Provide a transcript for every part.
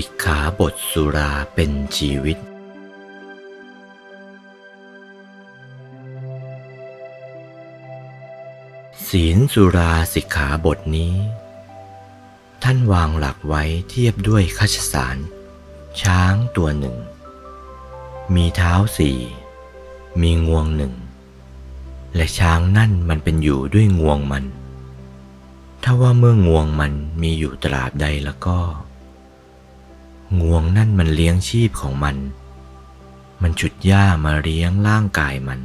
ิกขาบทสุราเป็นชีวิต ศีลสุราสิกขาบทนี้ ท่านวางหลักไว้เทียบด้วยคัชสาร ช้างตัวหนึ่ง มีเท้าสี่ มีงวงหนึ่ง และช้างนั่นมันเป็นอยู่ด้วยงวงมัน ถ้าว่าเมื่องวงมันมีอยู่ตราบใดแล้วก็ งวงนั่นมันเลี้ยงชีพของมัน มันฉุดหญ้ามาเลี้ยงร่างกายมัน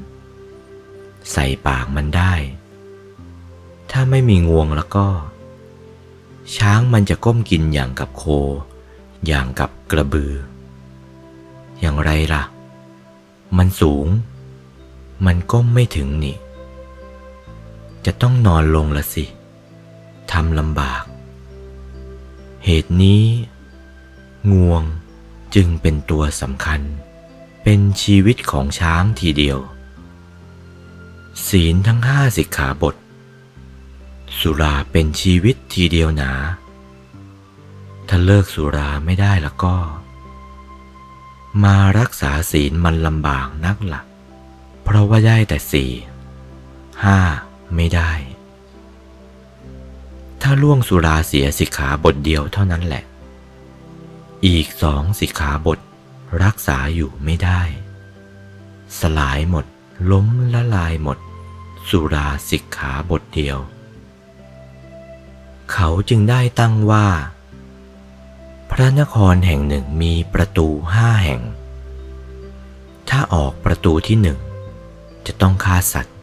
ใส่ปากมันได้ ถ้าไม่มีงวงแล้วก็ ช้างมันจะก้มกินอย่างกับโค อย่างกับกระบือ อย่างไรล่ะ มันสูง มันก้มไม่ถึงนี่ จะต้องนอนลงละสิทำลำบาก เหตุนี้ งวงจึงเป็นตัวสำคัญ เป็นชีวิตของช้างทีเดียว ศีลทั้งห้าสิกขาบท สุราเป็นชีวิตทีเดียวหนา ถ้าเลิกสุราไม่ได้แล้วก็ มารักษาศีลมันลำบากนักละ่ะเพราะว่าได้แต่สี่ห้าไม่ได้ ถ้าล่วงสุราเสียสิกขาบทเดียวเท่านั้นแหละ อีกสองสิกขาบท รักษาอยู่ไม่ได้ สลายหมด ล้มละลายหมด สุราสิกขาบทเดียว เขาจึงได้ตั้งว่า พระนครแห่งหนึ่งมีประตูห้าแห่ง ถ้าออกประตูที่หนึ่ง จะต้องฆ่าสัตว์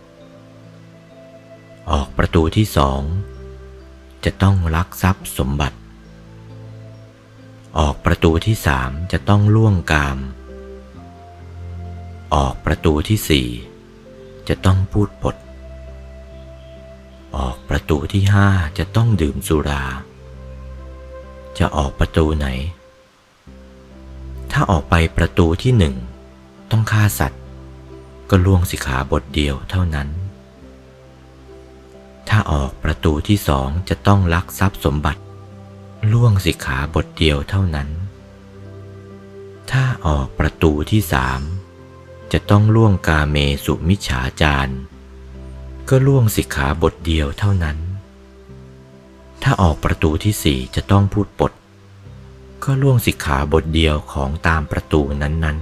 ออกประตูที่สอง จะต้องลักทรัพย์สมบัติ ออกประตูที่สามจะต้องล่วงกาม ออกประตูที่สี่จะต้องพูดปด ออกประตูที่ห้าจะต้องดื่มสุรา จะออกประตูไหน ถ้าออกไปประตูที่หนึ่งต้องฆ่าสัตว์ ก็ล่วงสิขาบทเดียวเท่านั้น ถ้าออกประตูที่สองจะต้องลักทรัพย์สมบัติ ล่วงสิกขาบทเดียวเท่านั้น ถ้าออกประตูที่สามจะต้องล่วงกาเมสุมิฉาจารก็ล่วงสิกขาบทเดียวเท่านั้น ถ้าออกประตูที่สี่จะต้องพูดปด ก็ล่วงสิกขาบทเดียวของตามประตูนั้น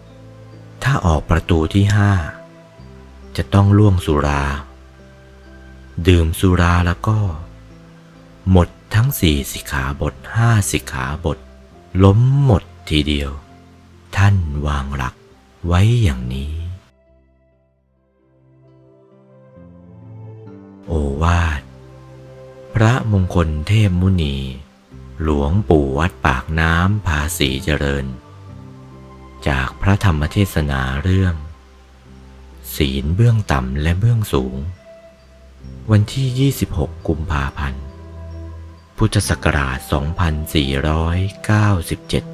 ๆ ถ้าออกประตูที่ห้าจะต้องล่วงสุรา ดื่มสุราแล้วก็ หมด ทั้งสี่สิกขาบทห้าสิกขาบท ล้มหมดทีเดียว ท่านวางหลักไว้อย่างนี้ โอวาท พระมงคลเทพมุนี หลวงปู่วัดปากน้ำภาษีเจริญ จากพระธรรมเทศนาเรื่อง ศีลเบื้องต่ำและเบื้องสูง วันที่ 26 กุมภาพันธ์ พุทธศักราช 2497